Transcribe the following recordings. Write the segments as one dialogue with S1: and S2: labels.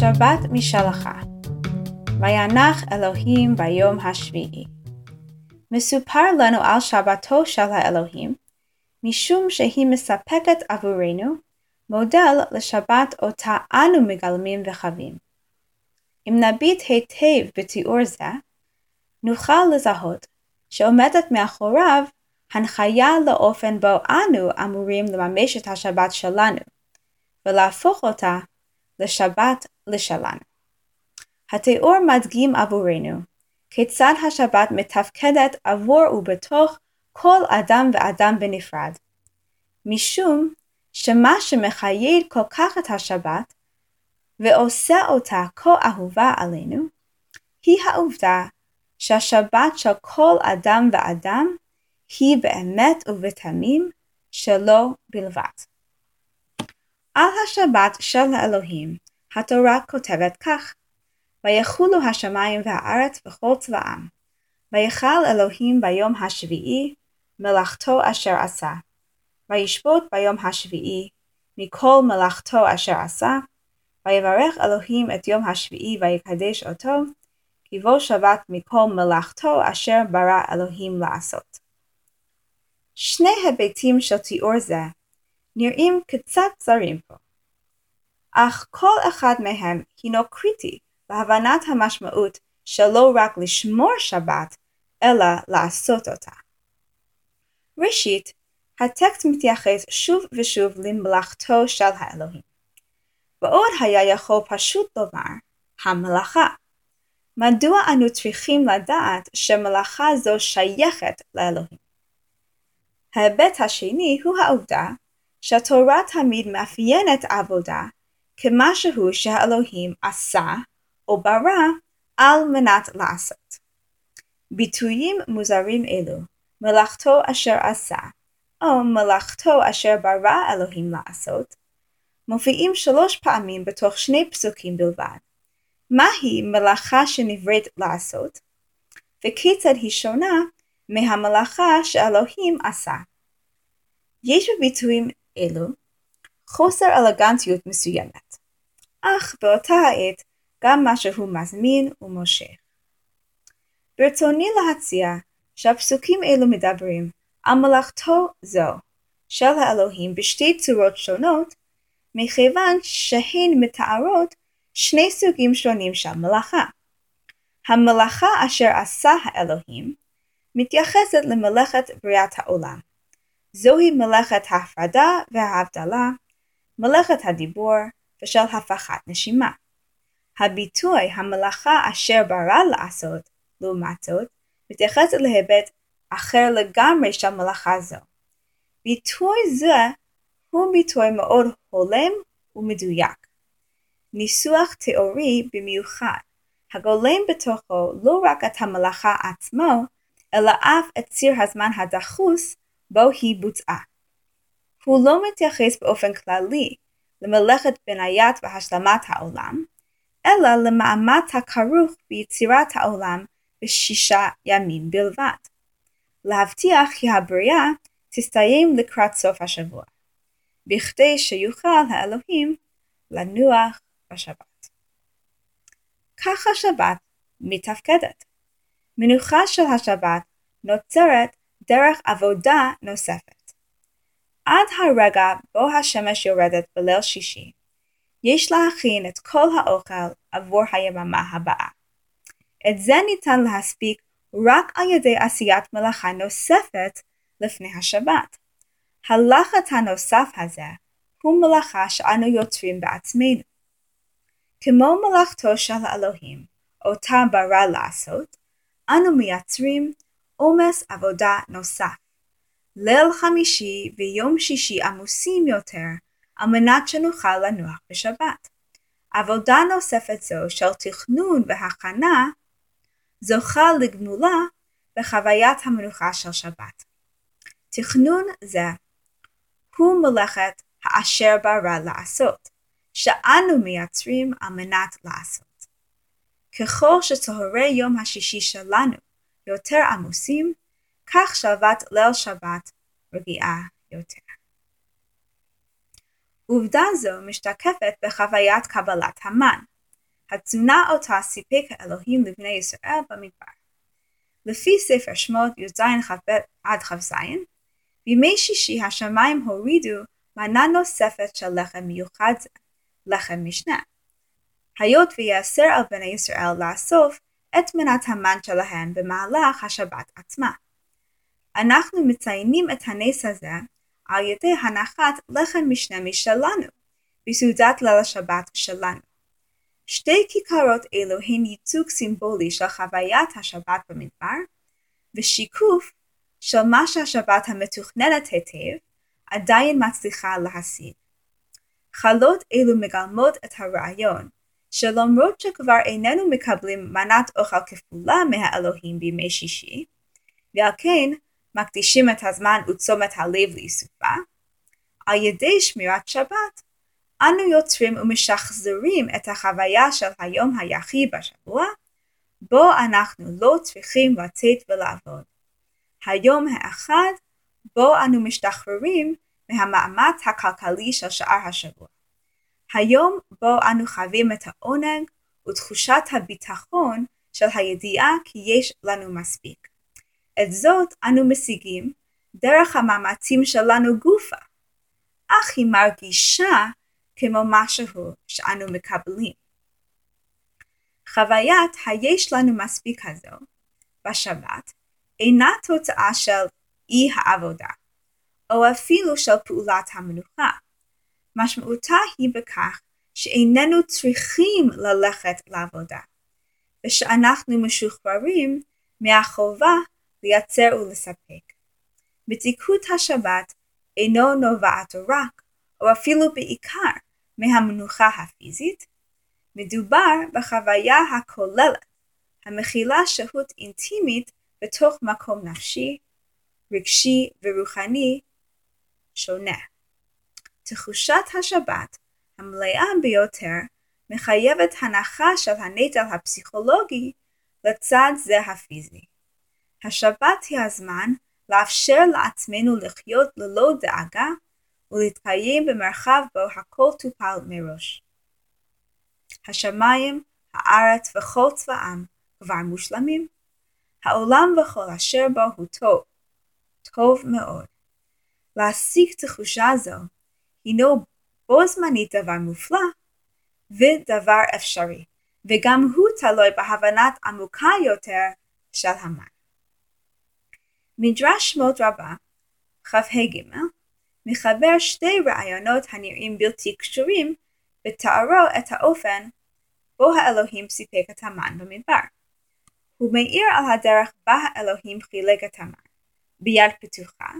S1: שבת משלחה. וינח אלוהים ביום השביעי. מסופר לנו על שבתו של האלוהים, משום שהיא מספקת עבורנו מודל לשבת אותה אנו מגלמים וחווים. אם נביט היטב בתיאור זה, נוכל לזהות שעומדת מאחוריו הנחיה לאופן בו אנו אמורים לממש את השבת שלנו, ולהפוך אותה לשבת לשלנו. התיאור מדגים עבורנו כיצד השבת מתפקדת עבור ובתוך כל אדם ואדם בנפרד. משום שמה שמחייד כל כך את השבת, ועושה אותה כה אהובה עלינו, היא העובדה שהשבת של כל אדם ואדם היא באמת ובתמים שלו בלבד. על השבת של האלוהים, התורה כותבת כך: ויחולו השמיים והארץ וכל צבאם. ויכל אלוהים ביום השביעי מלאכתו אשר עשה. וישבות ביום השביעי מכל מלאכתו אשר עשה, ויברך אלוהים את יום השביעי ויקדש אותו, כי בו שבת מכל מלאכתו אשר ברא אלוהים לעשות. שני היבטים של תיאור זה נראים קצת זרים פה, אך כל אחד מהם הינו קריטי להבנת המשמעות של לא רק לשמור שבת, אלא לעשות אותה. ראשית, הטקסט מתייחס שוב ושוב למלאכתו של האלוהים. בעוד היה יכול פשוט לומר, המלאכה. מדוע אנו צריכים לדעת שמלאכה זו שייכת לאלוהים? ההיבט השני הוא העובדה שהתורה תמיד מאפיינת עבודה כמשהו שהאלוהים עשה או ברא על מנת לעשות. ביטויים מוזרים אלו, מלאכתו אשר עשה, או מלאכתו אשר ברא אלוהים לעשות, מופיעים שלוש פעמים בתוך שני פסוקים בלבד. מהי מלאכה שנבראת לעשות, וכיצד היא שונה מהמלאכה שאלוהים עשה. יש בביטויים אלו חוסר אלגנטיות מסוימת, אך באותה העת גם משהו מזמין ומושך. ברצוני להציע שהפסוקים אלו מדברים על מלאכתו זו של האלוהים בשתי צורות שונות, מכיוון שהן מתארות שני סוגים שונים של מלאכה. המלאכה אשר עשה האלוהים מתייחסת למלאכת בריאת העולם. זוהי מלאכת ההפרדה וההבדלה, מלאכת הדיבור ושל הפחת נשימה. הביטוי המלאכה אשר ברא לעשות, לעומת זאת, מתייחסת להיבט אחר לגמרי של מלאכה זו. ביטוי זה הוא ביטוי מאוד הולם ומדויק. ניסוח תיאורי במיוחד, הגולם בתוכו לא רק את המלאכה עצמו, אלא אף את ציר הזמן הדחוס בו היא בוצעה. הוא לא מתייחס באופן כללי למלאכת בניית והשלמת העולם, אלא למאמץ הכרוך ביצירת העולם בשישה ימים בלבד. להבטיח כי הבריאה תסתיים לקראת סוף השבוע, בכדי שיוכל האלוהים לנוח בשבת. כך השבת מתפקדת. מנוחה של השבת נוצרת דרך עבודה נוספת. עד הרגע בו השמש יורדת בליל שישי, יש להכין את כל האוכל עבור היממה הבאה. את זה ניתן להספיק רק על ידי עשיית מלאכה נוספת לפני השבת. הלחץ הנוסף הזה הוא מלאכה שאנו יוצרים בעצמנו. כמו מלאכתו של האלוהים, אותה ברא לעשות, אנו מייצרים עומס עבודה נוסף. ליל חמישי ויום שישי עמוסים יותר על מנת שנוכל לנוח בשבת. עבודה נוספת זו של תכנון והכנה זוכה לגמולה בחוויית המנוחה של שבת. תכנון זה הוא מלאכת האשר ברא לעשות, שאנו מייצרים על מנת לעשות. ככל שצהרי יום השישי שלנו יותר עמוסים, כך שלוות ליל שבת רגיעה יותר. עובדה זו משתקפת בחוויית קבלת המן. התזונה אותה סיפק האלוהים לבני ישראל במדבר. לפי ספר שמות י"ז כ"ב עד כ"ז, בימי שישי השמיים הורידו מנה נוספת של לחם מיוחד לחם משנה. היות ויאסר על בני ישראל לאסוף את מנת המן שלהם במהלך השבת עצמה. אנחנו מציינים את הנס הזה על ידי הנחת לחם משנה משלנו, בסעודת ליל השבת שלנו. שתי כיכרות אלו הן ייצוג סימבולי של חוויית השבת במדבר, ושיקוף של מה שהשבת המתוכננת היטב עדיין מצליחה להשיג. חלות אלו מגלמות את הרעיון שלמרות שכבר איננו מקבלים מנת אוכל כפולה מהאלוהים בימי שישי, ועל כן מקדישים את הזמן ותשומת הלב לאיסופה, על ידי שמירת שבת, אנו יוצרים ומשחזרים את החוויה של היום היחיד בשבוע, בו אנחנו לא צריכים לצאת ולעבוד. היום האחד בו אנו משתחררים מהמאמץ הכלכלי של שאר השבוע. היום בו אנו חווים את העונג ותחושת הביטחון של הידיעה כי יש לנו מספיק. את זאת אנו משיגים דרך המאמצים שלנו גופה, אך היא מרגישה כמו משהו שאנו מקבלים. חוויית היש לנו מספיק הזו בשבת אינה תוצאה של אי העבודה, או אפילו של פעולת המנוחה. משמעותה היא בכך שאיננו צריכים ללכת לעבודה, ושאנחנו משוחררים מהחובה לייצר ולספק. מתיקות השבת אינו נובעת רק, או אפילו בעיקר, מהמנוחה הפיזית, מדובר בחוויה הכוללת המכילה שהות אינטימית בתוך מקום נפשי, רגשי ורוחני שונה. תחושת השבת המלאה ביותר מחייבת הנחה של הנטל הפסיכולוגי לצד זה הפיזי. השבת היא הזמן לאפשר לעצמנו לחיות ללא דאגה ולהתקיים במרחב בו הכל טופל מראש. השמיים, הארץ וכל צבאם כבר מושלמים. העולם וכל אשר בו הוא טוב, טוב מאוד. להשיג תחושה זו הינו בו זמנית דבר מופלא ודבר אפשרי, וגם הוא תלוי בהבנת עמוקה יותר של המן. מדרש שמות רבה, כ"ה מחבר שתי רעיונות הנראים בלתי קשורים בתארו את האופן בו האלוהים סיפק את המן במדבר. הוא מאיר על הדרך בה האלוהים חילק את המן, ביד פתוחה,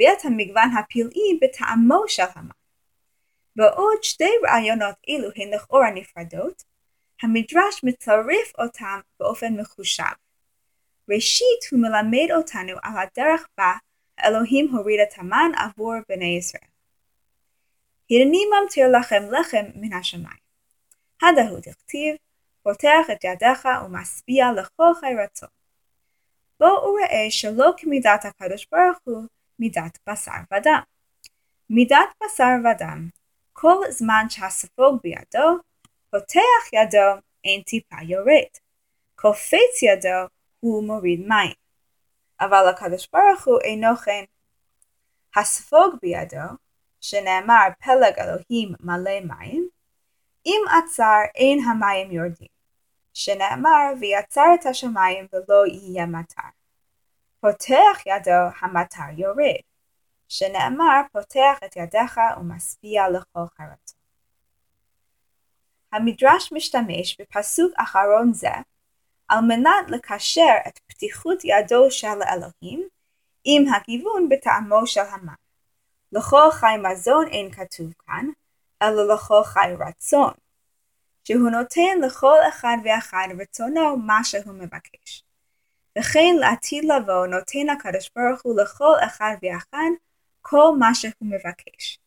S1: ואת המגוון הפלאי בטעמו של המן. בעוד שתי רעיונות אלו הן לכאורה נפרדות, המדרש מצרף אותם באופן מחושב. ראשית הוא מלמד אותנו על הדרך בה האלוהים הוריד את המן עבור בני ישראל. הנני ממטיר לכם לחם מן השמיים. הדהוד הכתיב, פותח את ידיך ומשביע לכל חי רצון. בואו ראה שלא כמידת הקדוש ברוך הוא מידת בשר ודם. מידת בשר ודם, כל זמן שהספוג בידו, פותח ידו אין טיפה יורד. קופץ ידו הוא מוריד מים. אבל הקדוש ברוך הוא אינו כן. הספוג בידו, שנאמר פלג אלוהים מלא מים, אם עצר אין המים יורדים, שנאמר ויצר את השמיים ולא יהיה מטר. פותח ידו המטר יורד, שנאמר פותח את ידיך ומשביע לכל חרצו. המדרש משתמש בפסוק אחרון זה על מנת לקשר את פתיחות ידו של האלוהים עם הגיוון בטעמו של המן. לכל חי מזון אין כתוב כאן, אלא לכל חי רצון, שהוא נותן לכל אחד ואחד רצונו מה שהוא מבקש. וכן לעתיד לבוא נותן הקדוש ברוך הוא לכל אחד ואחד כל מה שהוא מבקש.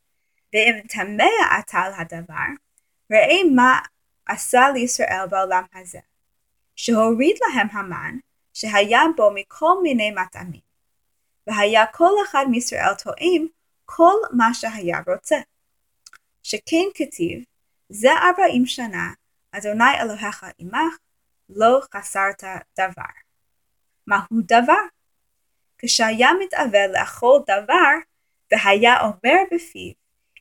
S1: ואם תמה אתה על הדבר, ראה מה עשה לישראל בעולם הזה. שהוריד להם המן, שהיה בו מכל מיני מטעמים. והיה כל אחד מישראל תואם כל מה שהיה רוצה. שכן כתיב, זה ארבעים שנה אדוני אלוהיך עמך, לא חסרת דבר. מהו דבר? כשהיה מתאבל לאכול דבר, והיה אומר בפיו,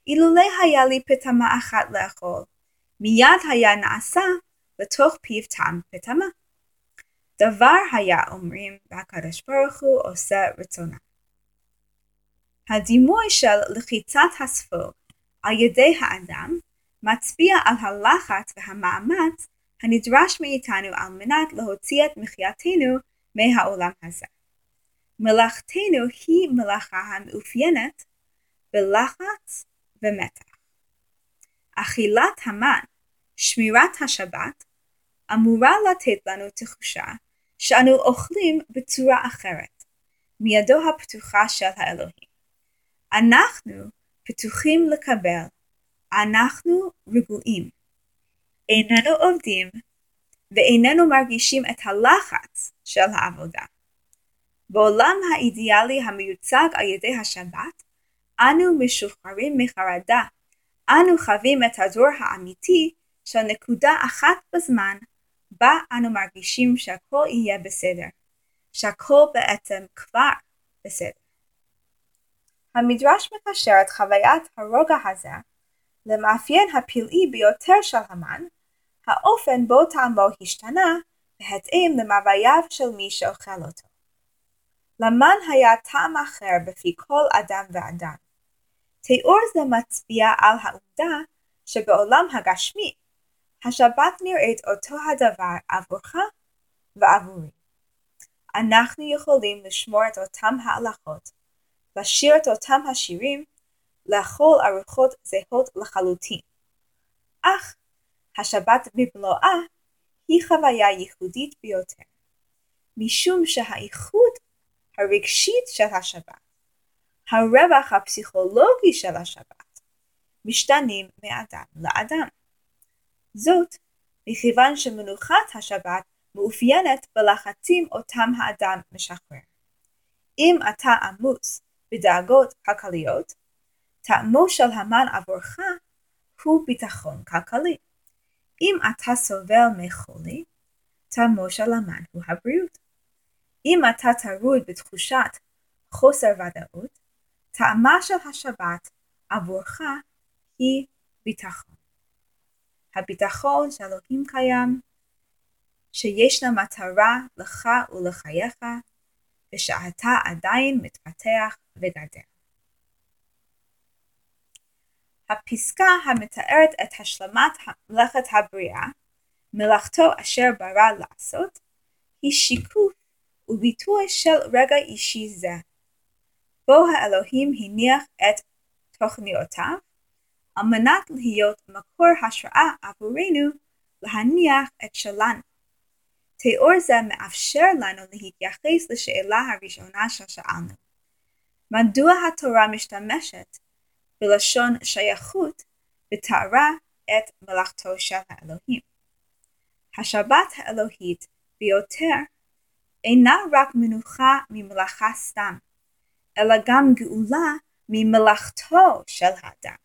S1: אילולא היה לי פטמה אחת לאכול, מיד היה נעשה לתוך פיו טעם פטמה. דבר היה אומרים, והקדוש ברוך הוא עושה רצונה. הדימוי של לחיצת הספוג על ידי האדם מצביע על הלחץ והמאמץ הנדרש מאיתנו על מנת להוציא את מחייתנו מהעולם הזה. מלאכתנו היא מלאכה המאופיינת בלחץ ומתח. אכילת המן, שמירת השבת, אמורה לתת לנו תחושה שאנו אוכלים בצורה אחרת, מידו הפתוחה של האלוהים. אנחנו פתוחים לקבל, אנחנו רגועים. איננו עובדים ואיננו מרגישים את הלחץ של העבודה. בעולם האידיאלי המיוצג על ידי השבת, אנו משוחררים מחרדה, אנו חווים את הדור האמיתי של נקודה אחת בזמן, בה אנו מרגישים שהכל יהיה בסדר, שהכל בעצם כבר בסדר. המדרש מקשר את חוויית הרוגע הזה למאפיין הפלאי ביותר של המן, האופן בו טעמו השתנה בהתאם למאווייו של מי שאוכל אותו. למן היה טעם אחר בפי כל אדם ואדם. תיאור זה מצביע על העובדה שבעולם הגשמי, השבת נראית אותו הדבר עבורך ועבורי. אנחנו יכולים לשמור את אותם ההלכות, לשיר את אותם השירים, לאכול ארוחות זהות לחלוטין. אך השבת במלואה היא חוויה ייחודית ביותר, משום שהאיכות הרגשית של השבת, הרווח הפסיכולוגי של השבת, משתנים מאדם לאדם. זאת, מכיוון שמנוחת השבת מאופיינת בלחצים אותם האדם משחרר. אם אתה עמוס בדאגות כלכליות, טעמו של המן עבורך הוא ביטחון כלכלי. אם אתה סובל מחולי, טעמו של המן הוא הבריאות. אם אתה טרוד בתחושת חוסר ודאות, טעמה של השבת עבורך היא ביטחון. הביטחון שאלוהים קיים, שיש לה מטרה לך ולחייך, ושאתה עדיין מתפתח וגדל. הפסקה המתארת את השלמת מלאכת הבריאה, מלאכתו אשר ברא לעשות, היא שיקוף וביטוי של רגע אישי זה, בו האלוהים הניח את תוכניותיו, על מנת להיות מקור השראה עבורנו להניח את שלנו. תיאור זה מאפשר לנו להתייחס לשאלה הראשונה ששאלנו. מדוע התורה משתמשת בלשון שייכות ותארה את מלאכתו של האלוהים? השבת האלוהית ביותר אינה רק מנוחה ממלאכה סתם, אלא גם גאולה ממלאכתו של האדם,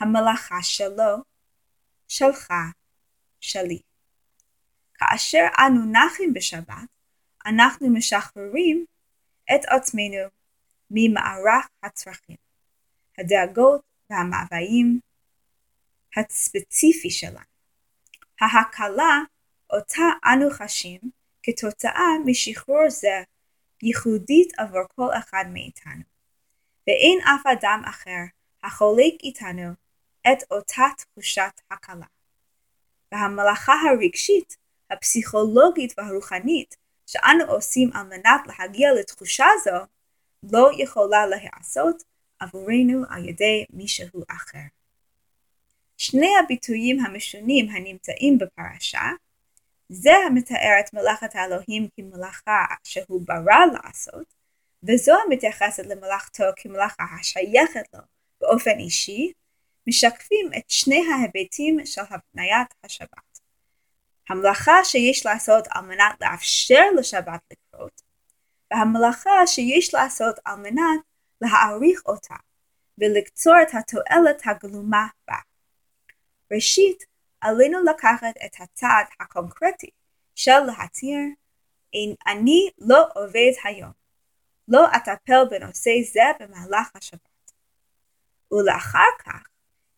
S1: המלאכה שלו, שלך, שלי. כאשר אנו נחים בשבת, אנחנו משחררים את עצמנו ממערך הצרכים, הדאגות והמאוויים הספציפי שלנו. ההקלה אותה אנו חשים כתוצאה משחרור זה ייחודית עבור כל אחד מאיתנו, ואין אף אדם אחר החולק איתנו את אותה תחושת הקלה. והמלאכה הרגשית, הפסיכולוגית והרוחנית שאנו עושים על מנת להגיע לתחושה זו, לא יכולה להיעשות עבורנו על ידי מישהו אחר. שני הביטויים המשונים הנמצאים בפרשה, זה המתאר את מלאכת האלוהים כמלאכה שהוא ברא לעשות, וזו המתייחסת למלאכתו כמלאכה השייכת לו באופן אישי, משקפים את שני ההיבטים של הבניית השבת. המלאכה שיש לעשות על מנת לאפשר לשבת לקרות, והמלאכה שיש לעשות על מנת להעריך אותה ולקצור את התועלת הגלומה בה. ראשית, עלינו לקחת את הצעד הקונקרטי של להתיר אני לא עובד היום. לא אטפל בנושא זה במהלך השבת. ולאחר כך,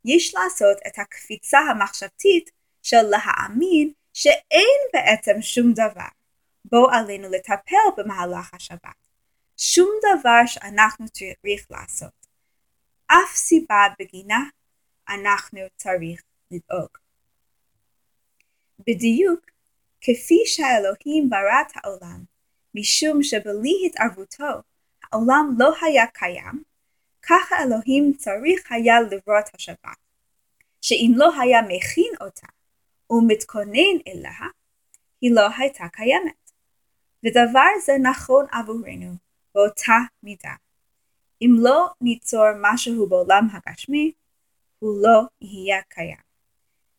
S1: יש לעשות את הקפיצה המחשבתית של להאמין שאין בעצם שום דבר בו עלינו לטפל במהלך השבת. שום דבר שאנחנו צריך לעשות. אף סיבה בגינה אנחנו צריך לדאוג. בדיוק כפי שאלוהים ברא את העולם, משום שבלי התערבותו העולם לא היה קיים, ככה אלוהים צריך היה לברוא את השבת, שאם לא היה מכין אותה ומתכונן אליה, היא לא הייתה קיימת. ודבר זה נכון עבורנו באותה מידה. אם לא ניצור משהו בעולם הגשמי, הוא לא יהיה קיים.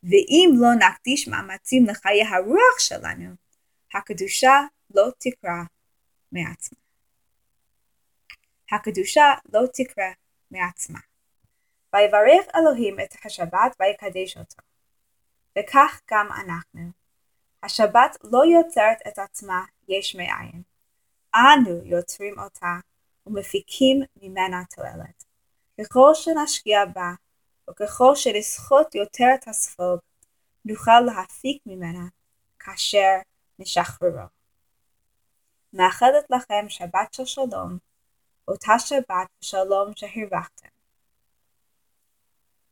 S1: ואם לא נקדיש מאמצים לחיי הרוח שלנו, הקדושה לא תקרא מעצמה. הקדושה לא תקרא מעצמה. ויברך אלוהים את השבת ויקדש אותו. וכך גם אנחנו. השבת לא יוצרת את עצמה יש מאין. אנו יוצרים אותה ומפיקים ממנה תועלת. ככל שנשקיע בה וככל שלסחוט יותר את הספוג, נוכל להפיק ממנה כאשר נשחררו. מאחלת לכם שבת של שלום, אותה שבת ושלום שהרווחתם.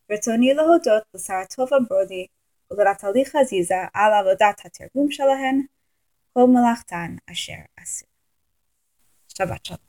S1: ברצוני להודות לשרה טובה ברודי ולנטלי חזיזה על עבודת התרגום שלהן, כל מלאכתן אשר עשו. שבת שלום.